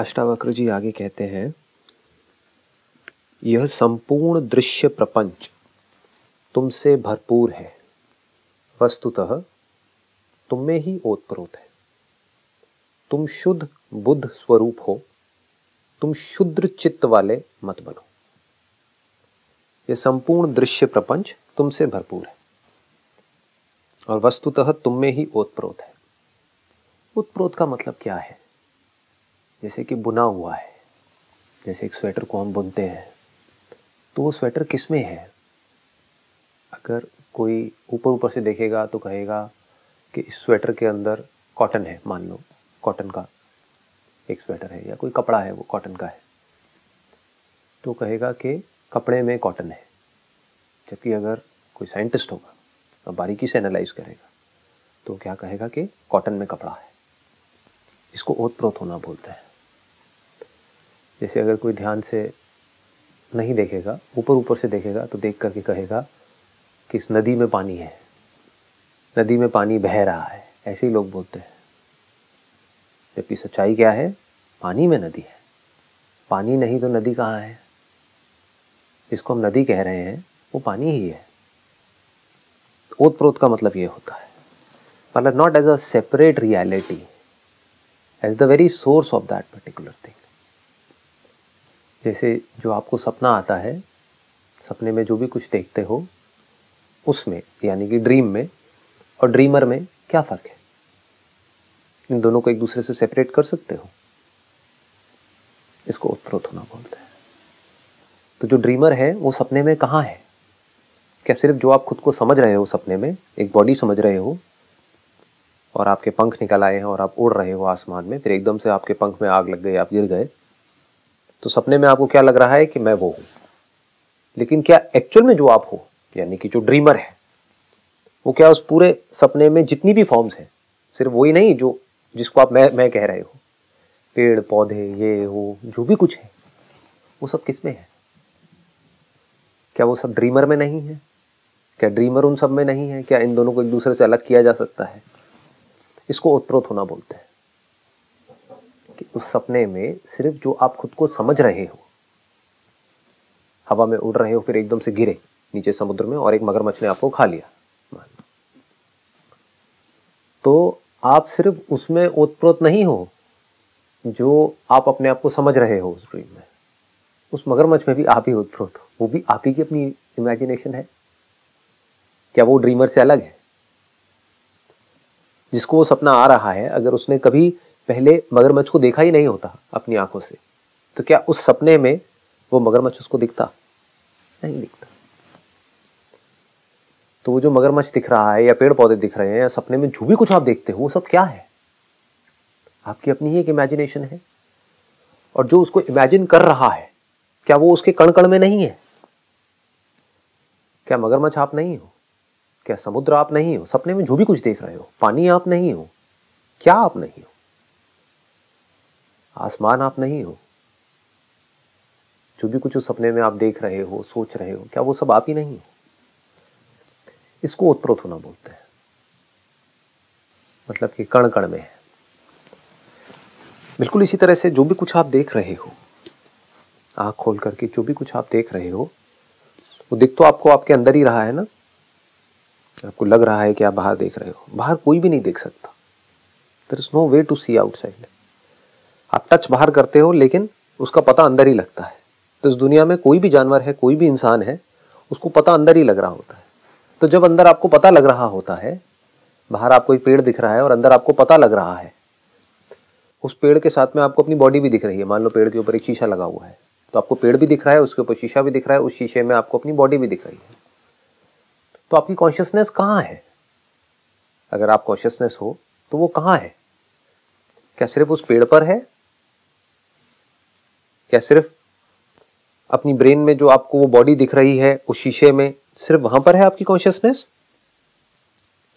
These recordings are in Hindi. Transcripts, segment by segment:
अष्टावक्र जी आगे कहते हैं, यह संपूर्ण दृश्य प्रपंच तुमसे भरपूर है। वस्तुतः तुम में ही ओतप्रोत है। तुम शुद्ध बुद्ध स्वरूप हो। तुम शुद्र चित्त वाले मत बनो। यह संपूर्ण दृश्य प्रपंच तुमसे भरपूर है। और वस्तुतः तुम में ही ओतप्रोत है। उत्प्रोत का मतलब क्या है? जैसे कि बुना हुआ है, जैसे एक स्वेटर को हम बुनते हैं तो वो स्वेटर किसमें है? अगर कोई ऊपर ऊपर से देखेगा तो कहेगा कि इस स्वेटर के अंदर कॉटन है, मान लो, कॉटन का एक स्वेटर है या कोई कपड़ा है, वो कॉटन का है। तो कहेगा कि कपड़े में कॉटन है, जबकि अगर कोई साइंटिस्ट होगा और बारीकी से एनालाइज करेगा तो क्या कहेगा कि कॉटन में कपड़ा है। इसको ओत प्रोत होना बोलते हैं। जैसे अगर कोई ध्यान से नहीं देखेगा, ऊपर ऊपर से देखेगा तो देख करके कहेगा कि इस नदी में पानी है। नदी में पानी बह रहा है। ऐसे ही लोग बोलते हैं। जबकि सच्चाई क्या है? पानी में नदी है। पानी नहीं तो नदी कहाँ है? जिसको हम नदी कह रहे हैं, वो पानी ही है। ओत प्रोत का मतलब ये होता है। मतलब not as a separate reality as the very source of that particular thing जैसे जो आपको सपना आता है, सपने में जो भी कुछ देखते हो, उसमें, यानी कि ड्रीम में और ड्रीमर में क्या फ़र्क है? इन दोनों को एक दूसरे से सेपरेट कर सकते हो? इसको उत्प्रोत होना बोलते हैं। तो जो ड्रीमर है, वो सपने में कहाँ है? क्या सिर्फ़ जो आप खुद को समझ रहे हो सपने में, एक बॉडी समझ रहे हो, और आपके पंख निकल आए हैं और आप उड़ रहे हो आसमान में, फिर एकदम से आपके पंख में आग लग गई, आप गिर गए तो सपने में आपको क्या लग रहा है कि मैं वो हूँ? लेकिन क्या एक्चुअल में जो आप हो, यानी कि जो ड्रीमर है, वो क्या उस पूरे सपने में जितनी भी फॉर्म्स हैं, सिर्फ़ वही नहीं, जो, जिसको आप, मैं मैं कह रहे हो, पेड़, पौधे, ये हो जो भी कुछ है, वो सब किसमें है? क्या वो सब ड्रीमर में नहीं है? क्या ड्रीमर उन सब में नहीं है? क्या इन दोनों को एक दूसरे से अलग किया जा सकता है? इसको उत्प्रोत होना बोलते हैं। कि उस सपने में सिर्फ़ जो आप खुद को समझ रहे हो, हवा में उड़ रहे हो, फिर एकदम से गिरे नीचे समुद्र में और एक मगरमच्छ ने आपको खा लिया। तो आप सिर्फ़ उसमें ओतप्रोत नहीं हो, जो आप अपने आप को समझ रहे हो उस ड्रीम में। उस मगरमच्छ में भी आप ही ओतप्रोत हो। वो भी आप ही की अपनी इमेजिनेशन है। क्या वो ड्रीमर से अलग है? जिसको वो सपना आ रहा है, अगर उसने कभी पहले मगरमच्छ को देखा ही नहीं होता अपनी आँखों से। तो क्या उस सपने में वो मगरमच्छ उसको दिखता? नहीं दिखता। तो वो जो मगरमच्छ दिख रहा है या पेड़ पौधे दिख रहे हैं या सपने में जो भी कुछ आप देखते हो, वो सब क्या है? आपकी अपनी ही एक इमेजिनेशन है। और जो उसको इमेजिन कर रहा है, क्या वो उसके कण कण में नहीं है? क्या मगरमच्छ आप नहीं हो? क्या समुद्र आप नहीं हो? सपने में जो भी कुछ देख रहे हो, पानी आप नहीं हो, क्या आप नहीं हो? आसमान आप नहीं हो। जो भी कुछ उस सपने में आप देख रहे हो, सोच रहे हो, क्या वो सब आप ही नहीं हो? इसको उत्प्रोत होना बोलते हैं। मतलब कि कण कण में है। बिल्कुल इसी तरह से जो भी कुछ आप देख रहे हो, आँख खोल करके जो भी कुछ आप देख रहे हो, वो दिख तो आपको आपके अंदर ही रहा है ना? आपको लग रहा है कि आप बाहर देख रहे हो। बाहर कोई भी नहीं देख सकता। There is no way to see outside आप टच बाहर करते हो, लेकिन उसका पता अंदर ही लगता है। तो इस दुनिया में कोई भी जानवर है, कोई भी इंसान है, उसको पता अंदर ही लग रहा होता है। तो जब अंदर आपको पता लग रहा होता है, बाहर आपको एक पेड़ दिख रहा है और अंदर आपको पता लग रहा है, उस पेड़ के साथ में आपको अपनी बॉडी भी दिख रही है। मान लो पेड़ के ऊपर एक शीशा लगा हुआ है तो आपको पेड़ भी दिख रहा है, उसके ऊपर शीशा भी दिख रहा है, उस शीशे में आपको अपनी बॉडी भी दिख रही है। तो आपकी कॉन्शियसनेस कहाँ है? अगर आप कॉन्शियसनेस हो तो वो कहाँ है? क्या सिर्फ़ उस पेड़ पर है? क्या सिर्फ़ अपनी ब्रेन में जो आपको वो बॉडी दिख रही है, उस शीशे में, सिर्फ़ वहाँ पर है आपकी कॉन्शियसनेस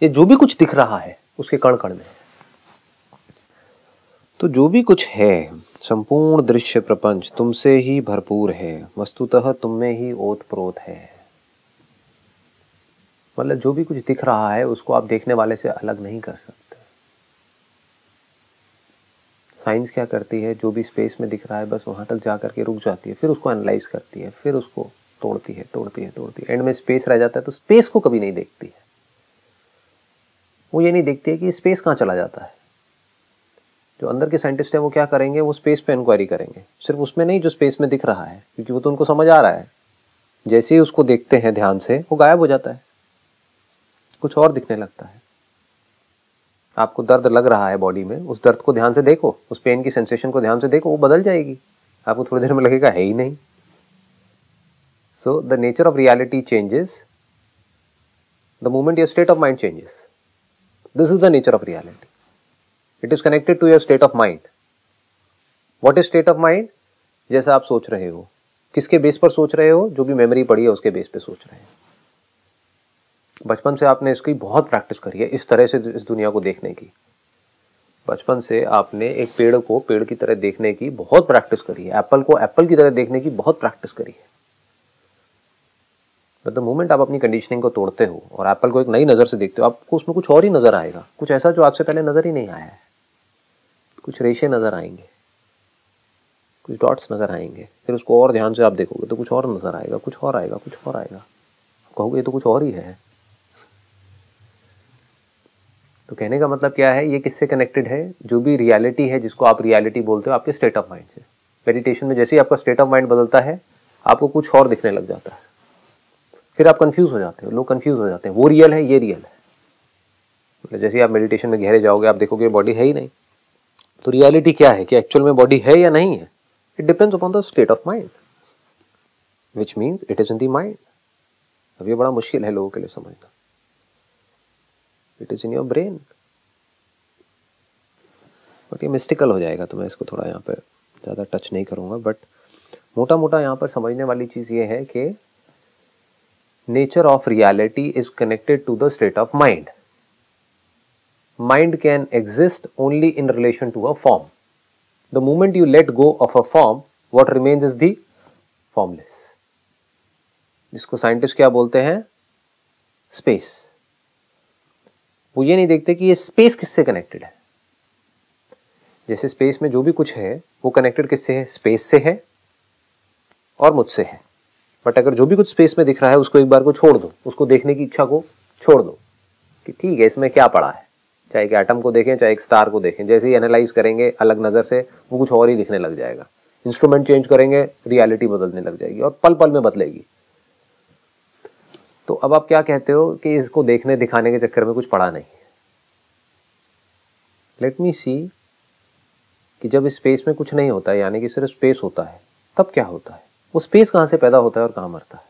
ये जो भी कुछ दिख रहा है, उसके कण कण में? तो जो भी कुछ है, संपूर्ण दृश्य प्रपंच तुमसे ही भरपूर है, वस्तुतः तुम में ही ओत प्रोत है। मतलब जो भी कुछ दिख रहा है, उसको आप देखने वाले से अलग नहीं कर सकते। साइंस क्या करती है, जो भी स्पेस में दिख रहा है, बस वहाँ तक जा करके रुक जाती है, फिर उसको एनालाइज करती है, फिर उसको तोड़ती है तोड़ती है तोड़ती है। एंड में स्पेस रह जाता है तो स्पेस को कभी नहीं देखती है। वो ये नहीं देखती है कि स्पेस कहाँ चला जाता है। जो अंदर के साइंटिस्ट हैं, वो क्या करेंगे, वो स्पेस पे इंक्वायरी करेंगे। सिर्फ़ उसमें नहीं, जो स्पेस में दिख रहा है, क्योंकि वो तो उनको समझ आ रहा है। जैसे ही उसको देखते हैं ध्यान से, वो गायब हो जाता है। कुछ और दिखने लगता है। आपको दर्द लग रहा है बॉडी में, उस दर्द को ध्यान से देखो, उस पेन की सेंसेशन को ध्यान से देखो, वो बदल जाएगी। आपको थोड़ी देर में लगेगा, है ही नहीं। So the nature of reality changes the moment your state of mind changes this is the nature of reality it is connected to your state of mind what is state of mind जैसा आप सोच रहे हो। किसके बेस पर सोच रहे हो? जो भी मेमोरी पड़ी है, उसके बेस पे सोच रहे हैं। बचपन से आपने इसकी बहुत प्रैक्टिस करी है, इस तरह से इस दुनिया को देखने की। बचपन से आपने एक पेड़ को पेड़ की तरह देखने की बहुत प्रैक्टिस करी है। एप्पल को एप्पल की तरह देखने की बहुत प्रैक्टिस करी है। द मोमेंट आप अपनी कंडीशनिंग को तोड़ते हो और एप्पल को एक नई नज़र से देखते हो, आपको उसमें कुछ और ही नज़र आएगा। कुछ ऐसा जो आज से पहले नज़र ही नहीं आया है। कुछ रेशे नज़र आएँगे। कुछ डॉट्स नज़र आएँगे। फिर उसको और ध्यान से आप देखोगे तो कुछ और नज़र आएगा, कुछ और आएगा, कुछ और आएगा। कहोगे ये तो कुछ और ही है। तो कहने का मतलब क्या है? ये किससे कनेक्टेड है? जो भी रियलिटी है, जिसको आप रियलिटी बोलते हो, आपके स्टेट ऑफ़ माइंड से। मेडिटेशन में जैसे ही आपका स्टेट ऑफ़ माइंड बदलता है, आपको कुछ और दिखने लग जाता है। फिर आप कंफ्यूज हो जाते हो, लोग कंफ्यूज हो जाते हैं। वो रियल है, ये रियल है। मतलब जैसे आप मेडिटेशन में गहरे जाओगे, आप देखोगे बॉडी है ही नहीं। तो रियलिटी क्या है? कि एक्चुअल में बॉडी है या नहीं है? It depends upon the state of mind which means it is in the mind अब ये बड़ा मुश्किल है लोगों के लिए समझना। It is in your brain but ये मिस्टिकल हो जाएगा तो मैं इसको थोड़ा यहाँ पे ज़्यादा टच नहीं करूँगा बट मोटा मोटा यहाँ पर समझने वाली चीज़ ये है कि nature of reality is connected to the state of mind mind can exist only in relation to a form the moment you let go of a form what remains is the formless जिसको साइंटिस्ट क्या बोलते हैं? स्पेस वो ये नहीं देखते कि ये स्पेस किससे कनेक्टेड है? जैसे स्पेस में जो भी कुछ है, वो कनेक्टेड किससे है? स्पेस से है और मुझसे है। बट अगर जो भी कुछ स्पेस में दिख रहा है, उसको एक बार को छोड़ दो। उसको देखने की इच्छा को छोड़ दो कि ठीक है, इसमें क्या पड़ा है? चाहे एक एटम को देखें, चाहे एक स्टार को देखें। जैसे ही एनालाइज करेंगे, अलग नज़र से वो कुछ और ही दिखने लग जाएगा। इंस्ट्रूमेंट चेंज करेंगे रियलिटी बदलने लग जाएगी और पल पल में बदलेगी। तो अब आप क्या कहते हो कि इसको देखने दिखाने के चक्कर में कुछ पड़ा नहीं? लेट मी सी कि जब स्पेस में कुछ नहीं होता है, यानी कि सिर्फ़ स्पेस होता है, तब क्या होता है? वो स्पेस कहाँ से पैदा होता है और कहाँ मरता है?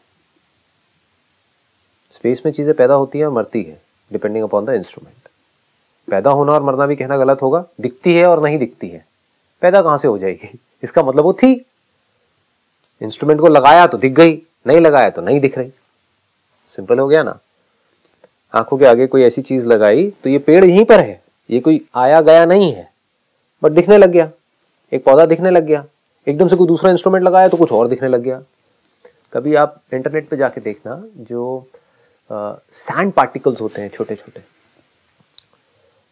स्पेस में चीज़ें पैदा होती हैं और मरती है डिपेंडिंग अपॉन द इंस्ट्रूमेंट पैदा होना और मरना भी कहना गलत होगा, दिखती है और नहीं दिखती है। पैदा कहाँ से हो जाएगी? इसका मतलब वो थी। इंस्ट्रूमेंट को लगाया तो दिख गई, नहीं लगाया तो नहीं दिख रही। सिंपल हो गया ना। आँखों के आगे कोई ऐसी चीज़ लगाई तो ये पेड़ यहीं पर है। ये कोई आया गया नहीं है। बट दिखने लग गया। एक पौधा दिखने लग गया। एकदम से कोई दूसरा इंस्ट्रूमेंट लगाया तो कुछ और दिखने लग गया। कभी आप इंटरनेट पे जाके देखना, जो सैंड पार्टिकल्स होते हैं छोटे छोटे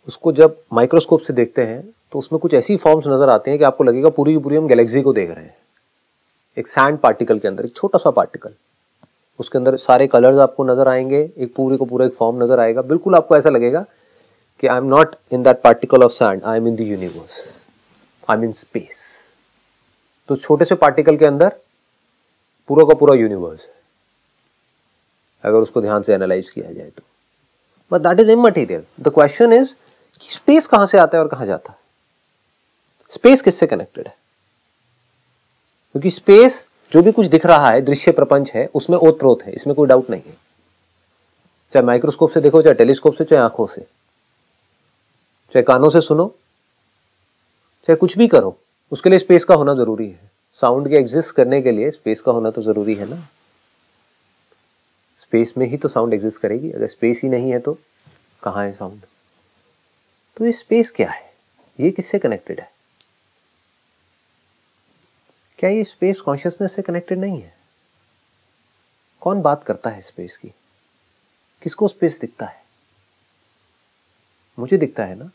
उसको जब माइक्रोस्कोप से देखते हैं तो उसमें कुछ ऐसी फॉर्म्स नज़र आते हैं कि आपको लगेगा पूरी की पूरी हम गैलेक्सी को देख रहे हैं। एक सैंड पार्टिकल के अंदर, एक छोटा सा पार्टिकल उसके अंदर सारे कलर्स आपको नज़र आएँगे, एक पूरे को पूरा एक फॉर्म नज़र आएगा। बिल्कुल आपको ऐसा लगेगा कि I am not in that particle of sand I am in the universe I am in space तो छोटे से पार्टिकल के अंदर पूरा का पूरा यूनिवर्स है। अगर उसको ध्यान से एनालाइज किया जाए तो। But that is immaterial the question is कि स्पेस कहाँ से आता है और कहाँ जाता है? स्पेस किससे कनेक्टेड है? क्योंकि स्पेस जो भी कुछ दिख रहा है, दृश्य प्रपंच है, उसमें ओतप्रोत है, इसमें कोई डाउट नहीं है। चाहे माइक्रोस्कोप से देखो, चाहे टेलीस्कोप से, चाहे आँखों से। चाहे कानों से सुनो, चाहे कुछ भी करो, उसके लिए स्पेस का होना ज़रूरी है। साउंड के एग्जिस्ट करने के लिए स्पेस का होना तो ज़रूरी है ना। स्पेस में ही तो साउंड एग्जिस्ट करेगी। अगर स्पेस ही नहीं है तो कहाँ है साउंड तो ये स्पेस क्या है? ये किससे कनेक्टेड है? क्या ये स्पेस कॉन्शियसनेस से कनेक्टेड नहीं है? कौन बात करता है स्पेस की? किसको स्पेस दिखता है? मुझे दिखता है ना?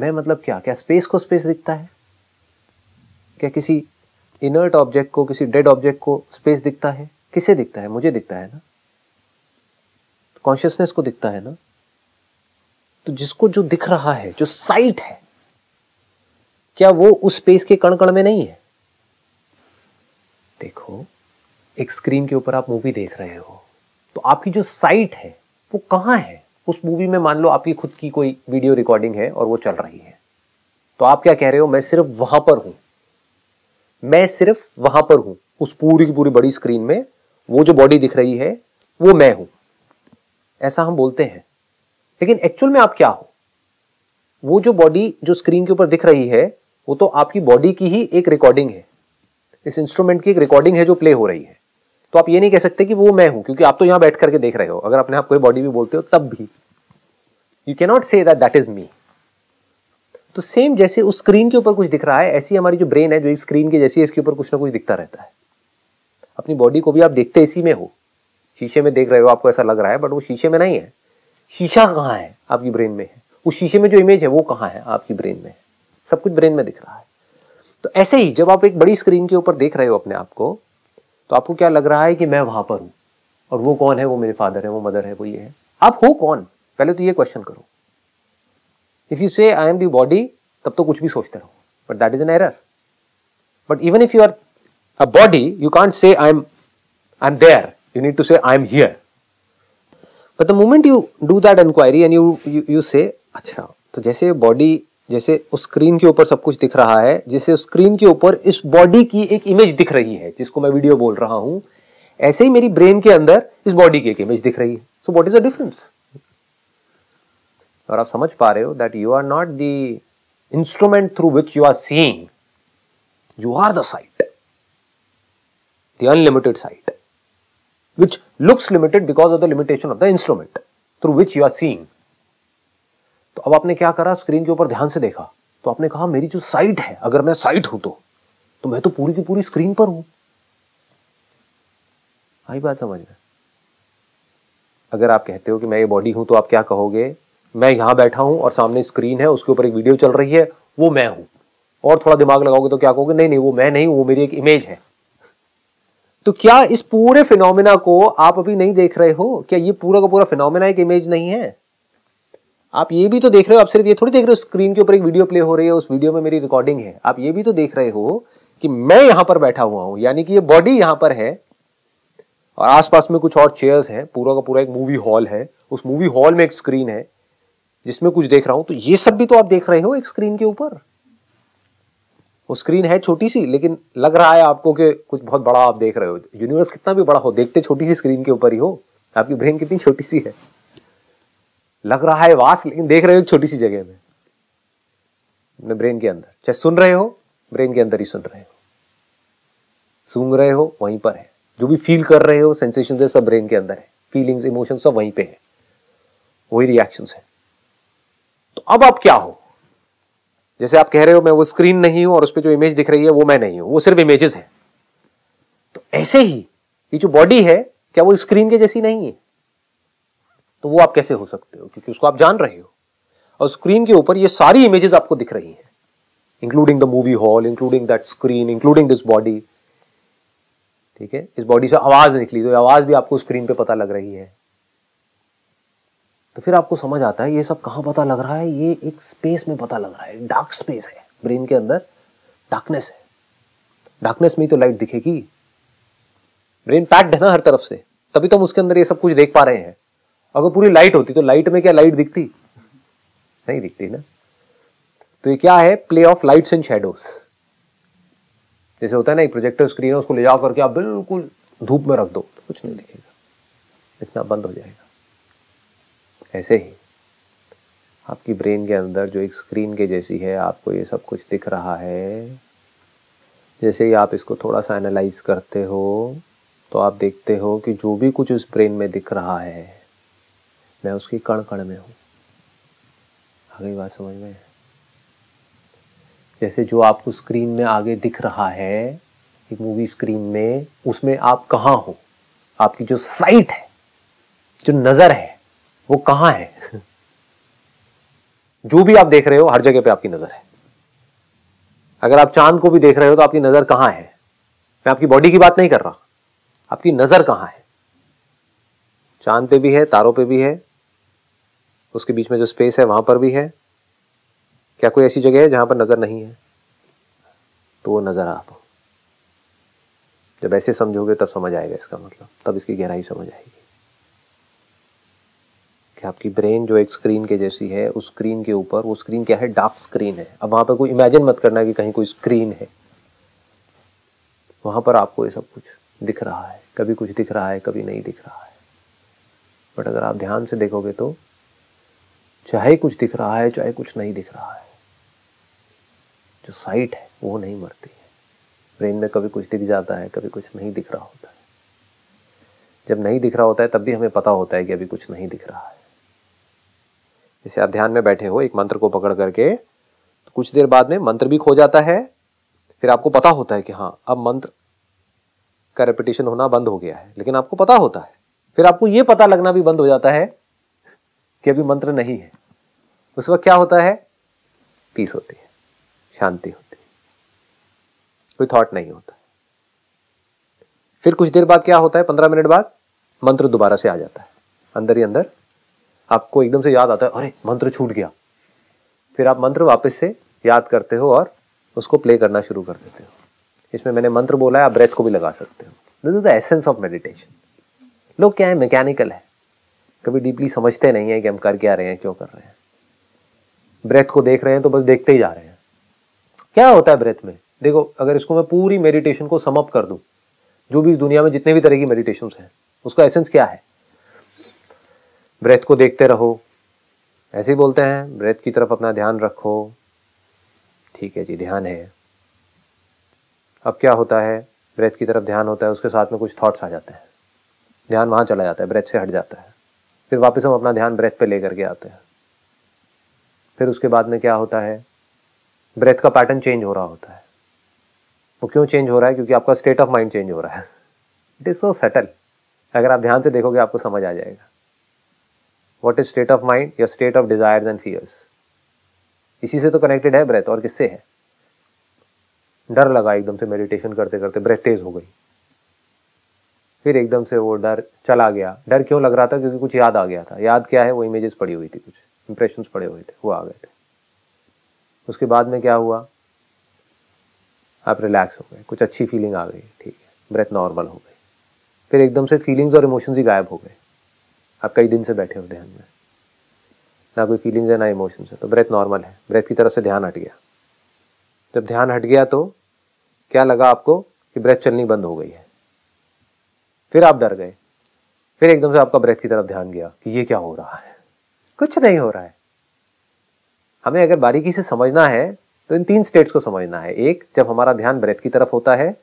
मैं मतलब क्या? क्या स्पेस को स्पेस दिखता है? क्या किसी इनर्ट ऑब्जेक्ट को, किसी डेड ऑब्जेक्ट को स्पेस दिखता है? किसे दिखता है? मुझे दिखता है ना? कॉन्शियसनेस को दिखता है ना? तो जिसको जो दिख रहा है, जो साइट है, क्या वो उस स्पेस के कण कण में नहीं है? देखो, एक स्क्रीन के ऊपर आप मूवी देख रहे हो तो आपकी जो साइट है, वो कहाँ है? उस मूवी में मान लो आपकी खुद की कोई वीडियो रिकॉर्डिंग है और वो चल रही है। तो आप क्या कह रहे हो? मैं सिर्फ़ वहाँ पर हूँ। मैं सिर्फ़ वहाँ पर हूँ। उस पूरी की पूरी बड़ी स्क्रीन में वो जो बॉडी दिख रही है, वो मैं हूँ। ऐसा हम बोलते हैं। लेकिन एक्चुअल में आप क्या हो? वो जो बॉडी जो स्क्रीन के ऊपर दिख रही है, वो तो आपकी बॉडी की ही एक रिकॉर्डिंग है। इस इंस्ट्रूमेंट की एक रिकॉर्डिंग है जो प्ले हो रही है। तो आप ये नहीं कह सकते कि वो मैं हूँ, क्योंकि आप तो यहाँ बैठ करके देख रहे हो। अगर अपने आप कोई बॉडी भी बोलते हो, तब भी। You cannot say that that is me तो सेम जैसे उस स्क्रीन के ऊपर कुछ दिख रहा है, ऐसी हमारी जो ब्रेन है, जो एक स्क्रीन की जैसी है, इसके ऊपर कुछ ना कुछ दिखता रहता है। अपनी बॉडी को भी आप देखते इसी में हो। शीशे में देख रहे हो, आपको ऐसा लग रहा है बट वो शीशे में नहीं है। शीशा कहाँ है? आपकी ब्रेन में है। उस शीशे में जो इमेज है, वो कहाँ है? आपकी ब्रेन में सब कुछ ब्रेन में दिख रहा है। तो ऐसे ही, जब आप एक बड़ी स्क्रीन के ऊपर देख रहे हो अपने आप को तो आपको क्या लग रहा है कि मैं वहाँ पर हूँ? और वो कौन है? वो मेरे फादर है, वो मदर है, वो ये है। आप हो कौन? पहले तो ये क्वेश्चन करो। इफ़ यू से आई एम दी बॉडी तब तो कुछ भी सोचते रहो। But that is an error but even if you are a body you can't say I am I am there you need to say I am here but the moment you do that inquiry and you you say अच्छा तो जैसे बॉडी जैसे उस स्क्रीन के ऊपर सब कुछ दिख रहा है, जैसे उस स्क्रीन के ऊपर इस बॉडी की एक इमेज दिख रही है, जिसको मैं वीडियो बोल रहा हूँ। ऐसे ही मेरी ब्रेन के अंदर इस बॉडी की एक इमेज दिख रही है। So what is the difference और आप समझ पा रहे हो that you are not the instrument through which you are seeing you are the sight the unlimited sight which looks limited because of the limitation of the instrument through which you are seeing तो अब आपने क्या करा? स्क्रीन के ऊपर ध्यान से देखा। तो आपने कहा, मेरी जो साइट है, अगर मैं साइट हूँ तो तो मैं तो पूरी की पूरी स्क्रीन पर हूँ। आई बात समझ में? अगर आप कहते हो कि मैं ये बॉडी हूँ तो आप क्या कहोगे? मैं यहाँ बैठा हूँ और सामने स्क्रीन है, उसके ऊपर एक वीडियो चल रही है, वो मैं हूँ। और थोड़ा दिमाग लगाओगे तो क्या कहोगे? नहीं नहीं, वो मैं नहीं वो मेरी एक इमेज है। तो क्या इस पूरे फिनोमिना को आप अभी नहीं देख रहे हो? क्या ये पूरा का पूरा फिनोमिना एक इमेज नहीं है? आप ये भी तो देख रहे हो, आप सिर्फ़ ये थोड़ी देख रहे हो स्क्रीन के ऊपर एक वीडियो प्ले हो रही है, उस वीडियो में मेरी रिकॉर्डिंग है। आप ये भी तो देख रहे हो कि मैं यहाँ पर बैठा हुआ हूँ, यानी कि ये बॉडी यहाँ पर है और आसपास में कुछ और चेयर्स हैं, पूरा का पूरा एक मूवी हॉल है। उस मूवी हॉल में एक स्क्रीन है, जिसमें कुछ देख रहा हूँ तो ये सब भी तो आप देख रहे हो एक स्क्रीन के ऊपर। वो स्क्रीन है छोटी सी लेकिन लग रहा है आपको कि कुछ बहुत बड़ा आप देख रहे हो। यूनिवर्स कितना भी बड़ा हो, देखते छोटी सी स्क्रीन के ऊपर ही हो। आपकी ब्रेन कितनी छोटी सी है। लग रहा है वास, लेकिन देख रहे हो छोटी सी जगह में। अपने ब्रेन के अंदर। चाहे सुन रहे हो, ब्रेन के अंदर ही सुन रहे हो। सूंघ रहे हो, वहीं पर है। जो भी फील कर रहे हो सेंसेशन सब ब्रेन के अंदर है। फीलिंग्स इमोशन सब वहीं पे है। वही रिएक्शन है। तो अब आप क्या हो? जैसे आप कह रहे हो, मैं वो स्क्रीन नहीं हूँ और उस पर जो इमेज दिख रही है, वो मैं नहीं हूँ। वो सिर्फ़ इमेजेस है। तो ऐसे ही, ये जो बॉडी है, क्या वो स्क्रीन के जैसी नहीं है? तो वो आप कैसे हो सकते हो? क्योंकि उसको आप जान रहे हो। और स्क्रीन के ऊपर ये सारी इमेजेस आपको दिख रही हैं including the movie hall including that screen including this body ठीक है? इस बॉडी से आवाज़ निकली तो आवाज़ भी आपको स्क्रीन पे पता लग रही है। तो फिर आपको समझ आता है, ये सब कहाँ पता लग रहा है? ये एक स्पेस में पता लग रहा है। डार्क स्पेस है। ब्रेन के अंदर डार्कनेस है। डार्कनेस में ही तो लाइट दिखेगी। ब्रेन पैक्ड है ना हर तरफ़ से। तभी तो हम उसके अंदर ये सब कुछ देख पा रहे हैं। अगर पूरी लाइट होती तो लाइट में क्या लाइट दिखती? नहीं दिखती ना। तो ये क्या है? Play of lights and shadows जैसे होता है ना, एक प्रोजेक्टर स्क्रीन है, उसको ले जाओ करके आप बिल्कुल धूप में रख दो तो कुछ नहीं दिखेगा। दिखना बंद हो जाएगा। ऐसे ही आपकी ब्रेन के अंदर जो एक स्क्रीन के जैसी है, आपको ये सब कुछ दिख रहा है। जैसे ही आप इसको थोड़ा सा एनालाइज करते हो तो आप देखते हो कि जो भी कुछ उस ब्रेन में दिख रहा है मैं उसकी कण कण में हूँ। आ गई बात समझ में? जैसे जो आपको स्क्रीन में आगे दिख रहा है, एक मूवी स्क्रीन में, उसमें आप कहाँ हो? आपकी जो साइट है, जो नज़र है, वो कहाँ है? जो भी आप देख रहे हो, हर जगह पे आपकी नज़र है। अगर आप चाँद को भी देख रहे हो तो आपकी नज़र कहाँ है? मैं आपकी बॉडी की बात नहीं कर रहा। आपकी नज़र कहाँ है? चाँद पे भी है, तारों पे भी है उसके बीच में जो स्पेस है, वहाँ पर भी है। क्या कोई ऐसी जगह है जहाँ पर नज़र नहीं है? तो वो नज़र आप जब ऐसे समझोगे तब समझ आएगा इसका मतलब। तब इसकी गहराई समझ आएगी। कि आपकी ब्रेन जो एक स्क्रीन के जैसी है, उस स्क्रीन के ऊपर, वो स्क्रीन क्या है? डार्क स्क्रीन है। अब वहाँ पर कोई इमेजिन मत करना कि कहीं कोई स्क्रीन है। वहाँ पर आपको ये सब कुछ दिख रहा है। कभी कुछ दिख रहा है, कभी नहीं दिख रहा है। बट अगर आप ध्यान से देखोगे तो चाहे कुछ दिख रहा है, चाहे कुछ नहीं दिख रहा है। जो साइट है, वो नहीं मरती है। ब्रेन में कभी कुछ दिख जाता है, कभी कुछ नहीं दिख रहा होता है। जब नहीं दिख रहा होता है, तब भी हमें पता होता है कि अभी कुछ नहीं दिख रहा है। जैसे आप ध्यान में बैठे हो, एक मंत्र को पकड़ करके तो कुछ देर बाद में मंत्र भी खो जाता है। फिर आपको पता होता है कि हाँ अब मंत्र का रेपिटेशन होना बंद हो गया है। लेकिन आपको पता होता है। फिर आपको यह पता लगना भी बंद हो जाता है कि अभी मंत्र नहीं है। उस वक्त क्या होता है? पीस होती है, शांति होती है। कोई थॉट नहीं होता। फिर कुछ देर बाद क्या होता है? पंद्रह मिनट बाद मंत्र दोबारा से आ जाता है। अंदर ही अंदर आपको एकदम से याद आता है, अरे, मंत्र छूट गया। फिर आप मंत्र वापस से याद करते हो और उसको प्ले करना शुरू कर देते हो। इसमें मैंने मंत्र बोला है, आप ब्रेथ को भी लगा सकते हो। This is the essence of meditation लोग क्या है? मैकेनिकल है। कभी डीपली समझते नहीं है कि हम कर क्या रहे हैं, क्यों कर रहे हैं। ब्रेथ को देख रहे हैं तो बस देखते ही जा रहे हैं। क्या होता है ब्रेथ में? देखो, अगर इसको मैं पूरी मेडिटेशन को समअप कर दूँ, जो भी इस दुनिया में जितने भी तरह की मेडिटेशन हैं, उसका एसेंस क्या है? ब्रेथ को देखते रहो। ऐसे ही बोलते हैं, ब्रेथ की तरफ़ अपना ध्यान रखो। ठीक है जी, ध्यान है। अब क्या होता है? ब्रेथ की तरफ़ ध्यान होता है, उसके साथ में कुछ थॉट्स आ जाते हैं। ध्यान वहाँ चला जाता है, ब्रेथ से हट जाता है। फिर वापस हम अपना ध्यान ब्रेथ पे लेकर के आते हैं। फिर उसके बाद में क्या होता है? ब्रेथ का पैटर्न चेंज हो रहा होता है। वो क्यों चेंज हो रहा है? क्योंकि आपका स्टेट ऑफ़ माइंड चेंज हो रहा है। इट इज़ सो सेटल अगर आप ध्यान से देखोगे, आपको समझ आ जाएगा। What is state of mind या state of desire and fears इसी से तो कनेक्टेड है ब्रेथ, और किससे है? डर लगा एकदम से मेडिटेशन करते करते ब्रेथ तेज हो गई। फिर एकदम से वो डर चला गया। डर क्यों लग रहा था? क्योंकि कुछ याद आ गया था। याद क्या है? वो इमेजेस पड़ी हुई थी कुछ। इंप्रेशन पड़े हुए थे। वो आ गए थे। उसके बाद में क्या हुआ? आप रिलैक्स हो गए। कुछ अच्छी फीलिंग आ गई। ठीक है। ब्रेथ नॉर्मल हो गई। फिर एकदम से फीलिंग्स और इमोशंस ही गायब हो गए। आप कई दिन से बैठे हो ध्यान में। ना कोई फीलिंग्स है, ना इमोशंस है। तो ब्रेथ नॉर्मल है। ब्रेथ की तरफ़ से ध्यान हट गया। जब ध्यान हट गया तो क्या लगा आपको कि ब्रेथ चलनी बंद हो गई है? फिर आप डर गए। फिर एकदम से आपका ब्रेथ की तरफ़ ध्यान गया कि ये क्या हो रहा है? कुछ नहीं हो रहा है। हमें अगर बारीकी से समझना है तो इन तीन स्टेट्स को समझना है। एक, जब हमारा ध्यान ब्रेथ की तरफ़ होता है।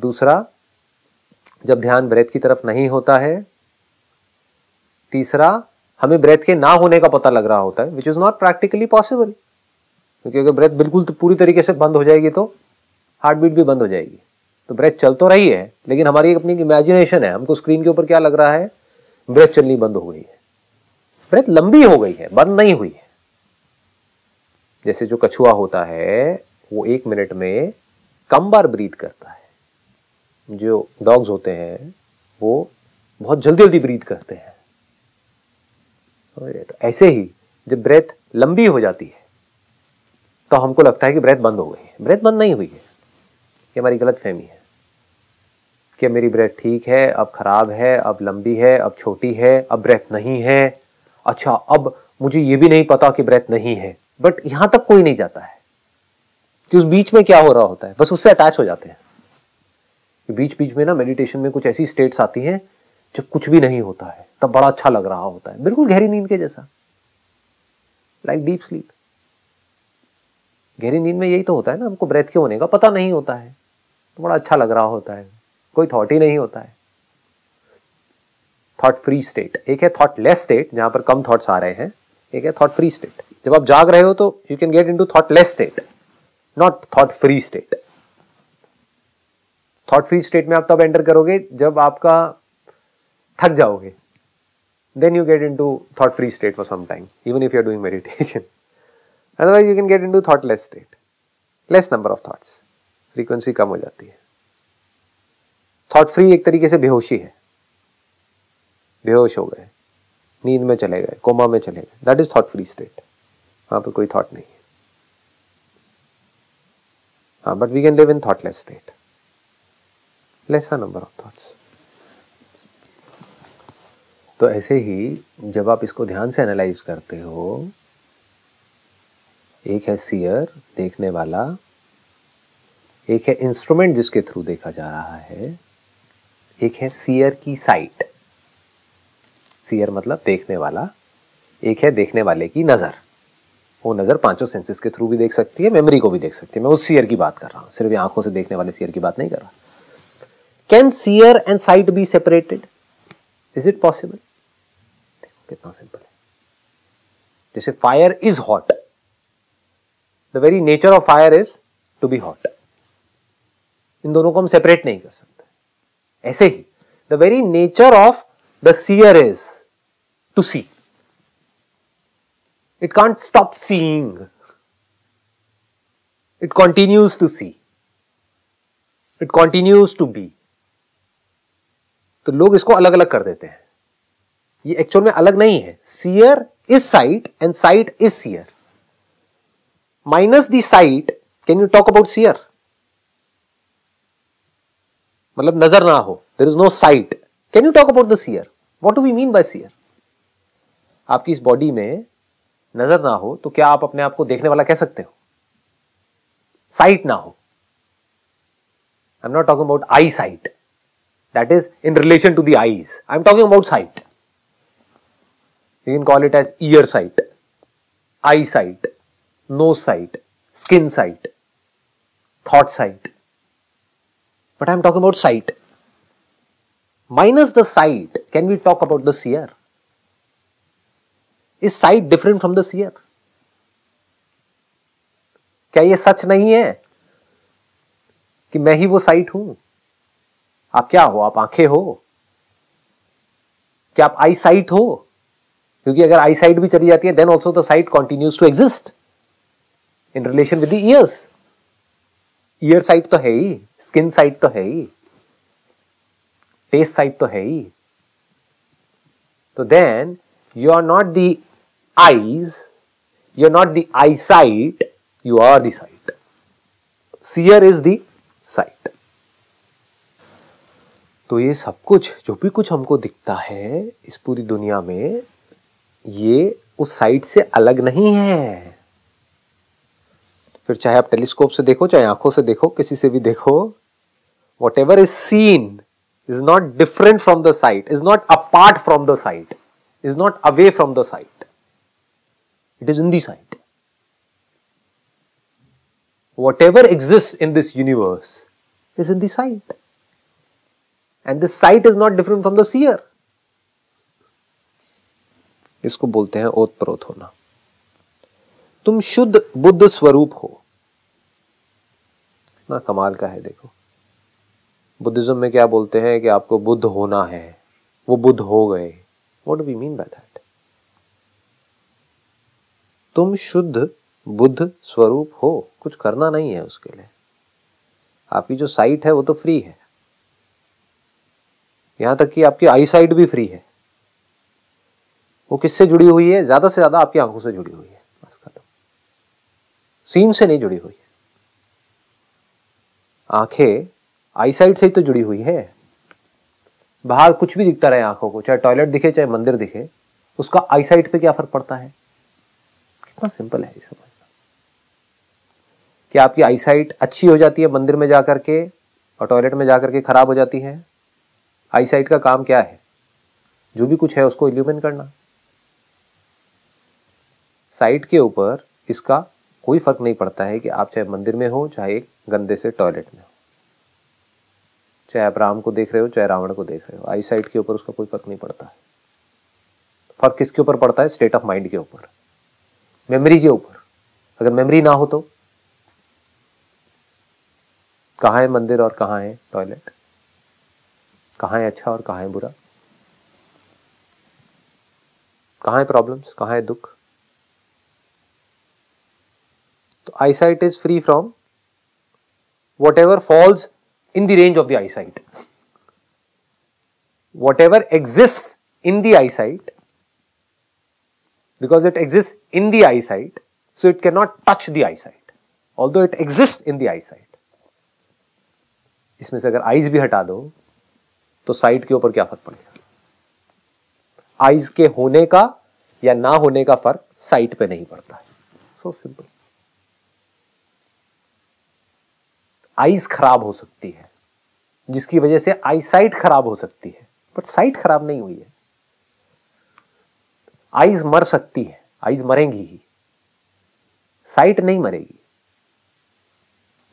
दूसरा, जब ध्यान ब्रेथ की तरफ़ नहीं होता है। तीसरा, हमें ब्रेथ के ना होने का पता लग रहा होता है which is not practically possible क्योंकि अगर ब्रेथ बिल्कुल तो पूरी तरीके से बंद हो जाएगी तो हार्ट बीट भी बंद हो जाएगी। तो ब्रेथ चल तो रही है, लेकिन हमारी अपनी इमेजिनेशन है। हमको स्क्रीन के ऊपर क्या लग रहा है? ब्रेथ चलनी बंद हो गई है। ब्रेथ लंबी हो गई है, बंद नहीं हुई है। जैसे जो कछुआ होता है, वो एक मिनट में कम बार ब्रीथ करता है। जो डॉग्स होते हैं, वो बहुत जल्दी जल्दी ब्रीथ करते हैं। तो ऐसे ही जब ब्रेथ लंबी हो जाती है तो हमको लगता है कि ब्रेथ बंद हो गई है। ब्रेथ बंद नहीं हुई है, ये हमारी गलत फहमी है। कि मेरी ब्रेथ ठीक है, अब खराब है, अब लंबी है, अब छोटी है, अब ब्रेथ नहीं है। अच्छा अब मुझे ये भी नहीं पता कि ब्रेथ नहीं है बट यहाँ तक कोई नहीं जाता है। कि उस बीच में क्या हो रहा होता है, बस उससे अटैच हो जाते हैं। कि बीच बीच में ना मेडिटेशन में कुछ ऐसी स्टेट्स आती हैं, जब कुछ भी नहीं होता है, तब बड़ा अच्छा लग रहा होता है। बिल्कुल गहरी नींद के जैसा। लाइक डीप स्लीप गहरी नींद में यही तो होता है ना, हमको ब्रेथ के होने का? पता नहीं होता है। तो बड़ा अच्छा लग रहा होता है। कोई थॉट ही नहीं होता है। थॉट फ्री स्टेट एक है थॉट लेस स्टेट जहाँ पर कम थॉट्स आ रहे हैं। एक है थॉट फ्री स्टेट जब आप जाग रहे हो तो you can get in to thoughtless state not thought free state thought free state में आप तब एंटर करोगे जब आपका थक जाओगे। Then you get into thought free state for some even if if you're doing meditation. Otherwise you can get in to thoughtless state less number of thoughts frequency कम हो जाती है। थॉट फ्री एक तरीके से बेहोशी है। बेहोश हो गए। नींद में चले गए, कोमा में चले गए। That is thought free state वहाँ पर कोई थॉट नहीं है। हाँ but we can live in thoughtless state lesser number of thoughts तो ऐसे ही जब आप इसको ध्यान से एनालाइज करते हो, एक है सियर देखने वाला, एक है इंस्ट्रूमेंट जिसके थ्रू देखा जा रहा है एक है सियर की साइट सियर मतलब देखने वाला. एक है देखने वाले की नज़र. वो नज़र पाँचों सेंसेस के थ्रू भी देख सकती है मेमोरी को भी देख सकती है. मैं उस सियर की बात कर रहा हूँ. सिर्फ़ आँखों से देखने वाले सियर की बात नहीं कर रहा can seer and sight be separated is it possible कितना सिंपल है. जैसे fire is hot the very nature of fire is to be hot इन दोनों को हम सेपरेट नहीं कर सकते. ऐसे ही the very nature of the seer is to see it can't stop seeing it continues to see it continues to be तो लोग इसको अलग अलग कर देते हैं। ये एक्चुअल में अलग नहीं है। Seer is sight and sight is seer minus the sight can you talk about seer मतलब नज़र ना हो there is no sight can you talk about the seer what do we mean by seer आपकी इस बॉडी में नज़र ना हो तो क्या आप अपने आप को देखने वाला कह सकते हो? साइट ना हो. I am not talking about eye sight that is in relation to the eyes I am talking about sight you can call it as ear sight, eye sight, nose sight, skin sight, thought sight. But I am talking about sight. Minus the sight, can we talk about the seer? Is sight different from the seer? क्या ये सच नहीं है कि मैं ही वो साइट हूँ आप क्या हो आप आँखें हो क्या आप आई साइट हो क्योंकि अगर आई साइट भी चली जाती है then also the sight continues to exist in relation with the ears ear sight तो है ही स्किन साइट तो है ही टेस्ट साइट तो है ही. तो then you are not the eyes you are not the eye sight you are the sight seer is the sight तो ये सब कुछ, जो भी कुछ हमको दिखता है इस पूरी दुनिया में, ये उस साइट से अलग नहीं है. फिर चाहे आप टेलीस्कोप से देखो, चाहे आँखों से देखो, किसी से भी देखो whatever is seen is not different from the sight is not apart from the sight is not away from the sight it is in the sight whatever exists in this universe is in the sight. And this sight is not different from the seer. इसको बोलते हैं ओत प्रोत होना तुम शुद्ध बुद्ध स्वरूप हो। ना कमाल का है, देखो। बुद्धिज्म में क्या बोलते हैं कि आपको बुद्ध होना है, वो बुद्ध हो गए। What we mean by that तुम शुद्ध बुद्ध स्वरूप हो, कुछ करना नहीं है उसके लिए। आपकी जो साइट है वो तो फ्री है। यहाँ तक कि आपकी आई साइट भी फ्री है। वो किससे जुड़ी हुई है? ज़्यादा से ज़्यादा आपकी आँखों से जुड़ी हुई है। सीन से नहीं जुड़ी हुई है। आँखें आईसाइट से ही तो जुड़ी हुई है। बाहर कुछ भी दिखता रहे आँखों को, चाहे टॉयलेट दिखे, चाहे मंदिर दिखे, उसका आईसाइट पे क्या फ़र्क पड़ता है? कितना सिंपल है ये समझना कि आपकी आईसाइट अच्छी हो जाती है मंदिर में जाकर के और टॉयलेट में जाकर के खराब हो जाती है। आईसाइट का काम क्या है? जो भी कुछ है उसको इल्यूमिन करना। साइट के ऊपर इसका कोई फ़र्क नहीं पड़ता है कि आप चाहे मंदिर में हो, चाहे एक गंदे से टॉयलेट में हो। चाहे आप राम को देख रहे हो, चाहे रावण को देख रहे हो आई साइट के ऊपर उसका कोई फ़र्क नहीं पड़ता है। फ़र्क किसके ऊपर पड़ता है? स्टेट ऑफ़ माइंड के ऊपर। मेमोरी के ऊपर। अगर मेमोरी ना हो तो? कहाँ है मंदिर और कहाँ है टॉयलेट कहाँ है अच्छा और कहाँ है बुरा? कहाँ है प्रॉब्लम्स कहाँ है दुख? Eyesight is free from whatever falls in the range of the eyesight. Whatever exists in the eyesight, because it exists in the eyesight, so it cannot touch the eyesight, although it exists in the eyesight. इसमें से अगर आईज भी हटा दो तो साइट के ऊपर क्या फ़र्क पड़ेगा आईज के होने का या ना होने का फ़र्क साइट पे नहीं पड़ता है सो सिंपल आईज खराब हो सकती है, जिसकी वजह से आई साइट खराब हो सकती है, बट साइट खराब नहीं हुई है। आईज मर सकती है आईज मरेंगी ही। साइट नहीं मरेगी।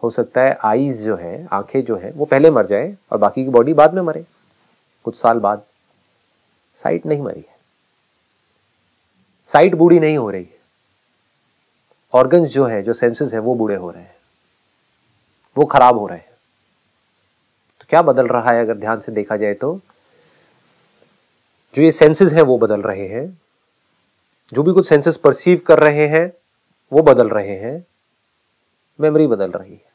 हो सकता है आईज जो है, आँखें जो है, वो पहले मर जाए और बाकी की बॉडी बाद में मरे। कुछ साल बाद साइट नहीं मरी है। साइट बूढ़ी नहीं हो रही है। ऑर्गन्स जो है, जो सेंसेस है, वो बूढ़े हो रहे हैं। वो खराब हो रहे हैं। तो क्या बदल रहा है अगर ध्यान से देखा जाए तो? जो ये सेंसेस हैं वो बदल रहे हैं। जो भी कुछ सेंसेस परसीव कर रहे हैं, वो बदल रहे हैं। मेमोरी बदल रही है।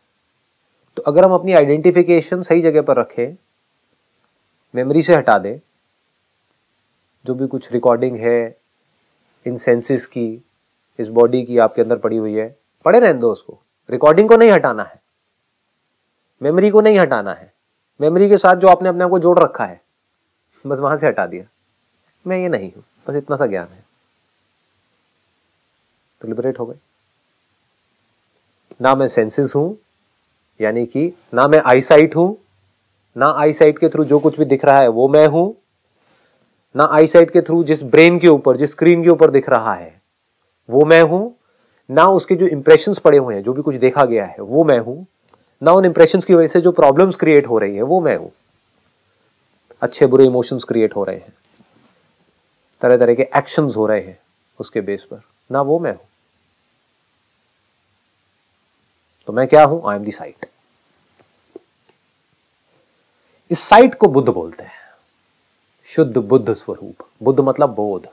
तो अगर हम अपनी आइडेंटिफिकेशन सही जगह पर रखें मेमोरी से हटा दें, जो भी कुछ रिकॉर्डिंग है, इन सेंसेस की, इस बॉडी की आपके अंदर पड़ी हुई है पड़े रहने दो उसको। रिकॉर्डिंग को नहीं हटाना है। मेमोरी को नहीं हटाना है। मेमोरी के साथ जो आपने अपने आप को जोड़ रखा है, बस वहाँ से हटा दिया। मैं ये नहीं हूँ, बस इतना सा ज्ञान है। तो लिबरेट हो गए। ना मैं सेंसेस हूँ, यानी कि ना मैं आईसाइट हूँ, ना आईसाइट के थ्रू जो कुछ भी दिख रहा है वो मैं हूँ, ना आईसाइट के थ्रू जिस ब्रेन के ऊपर, जिस स्क्रीन के ऊपर दिख रहा है वो मैं हूँ, ना उसके जो इंप्रेशन पड़े हुए हैं, जो भी कुछ देखा गया है वो मैं हूँ। ना उन इंप्रेशन की वजह से जो प्रॉब्लम्स क्रिएट हो रही है, वो मैं हूँ। अच्छे बुरे इमोशंस क्रिएट हो रहे हैं। तरह तरह के एक्शंस हो रहे हैं उसके बेस पर। ना वो मैं हूँ। तो मैं क्या हूँ? आई एम दी साइट इस साइट को बुद्ध बोलते हैं। शुद्ध बुद्ध स्वरूप। बुद्ध मतलब बोध।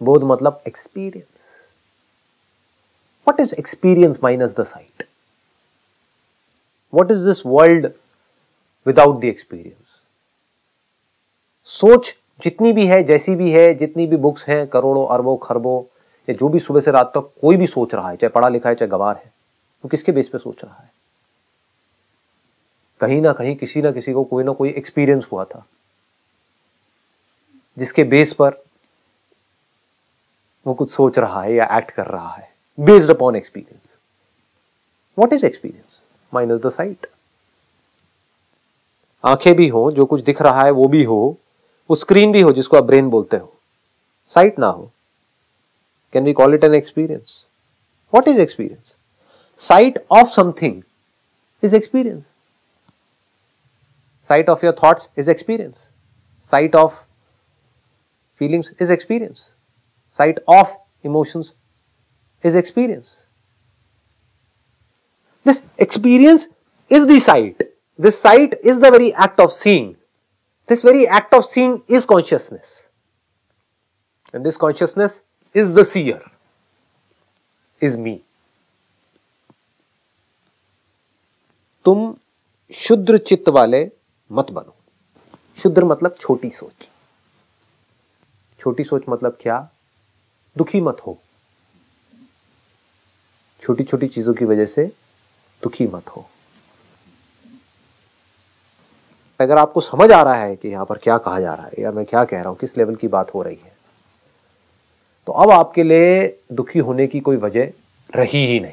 बोध मतलब experience what is experience minus the sight what is this world without the experience सोच जितनी भी है, जैसी भी है, जितनी भी बुक्स हैं, करोड़ों, अरबों, खरबों, या जो भी सुबह से रात तक कोई भी सोच रहा है, चाहे पढ़ा लिखा है, चाहे गवार है, वो किसके बेस पे सोच रहा है? कहीं ना कहीं किसी ना किसी को कोई ना कोई एक्सपीरियंस हुआ था, जिसके बेस पर वो कुछ सोच रहा है या एक्ट कर रहा है based upon experience what is experience minus the sight आँखें भी हो, जो कुछ दिख रहा है, वो भी हो, वो स्क्रीन भी हो, जिसको आप ब्रेन बोलते हो। साइट ना हो। Can we call it an experience what is experience sight of something is experience sight of your thought is experience sight of feelings is experience sight of emotions is experience This experience is the sight. This sight is the very act of seeing. This very act of seeing is consciousness. And this consciousness is the seer, is me. तुम शुद्र चित्त वाले मत बनो शुद्र मतलब छोटी सोच छोटी सोच मतलब क्या दुखी मत हो छोटी छोटी चीज़ों की वजह से दुखी मत हो। अगर आपको समझ आ रहा है कि यहाँ पर क्या कहा जा रहा है या मैं क्या कह रहा हूँ, किस लेवल की बात हो रही है तो अब आपके लिए दुखी होने की कोई वजह रही ही नहीं।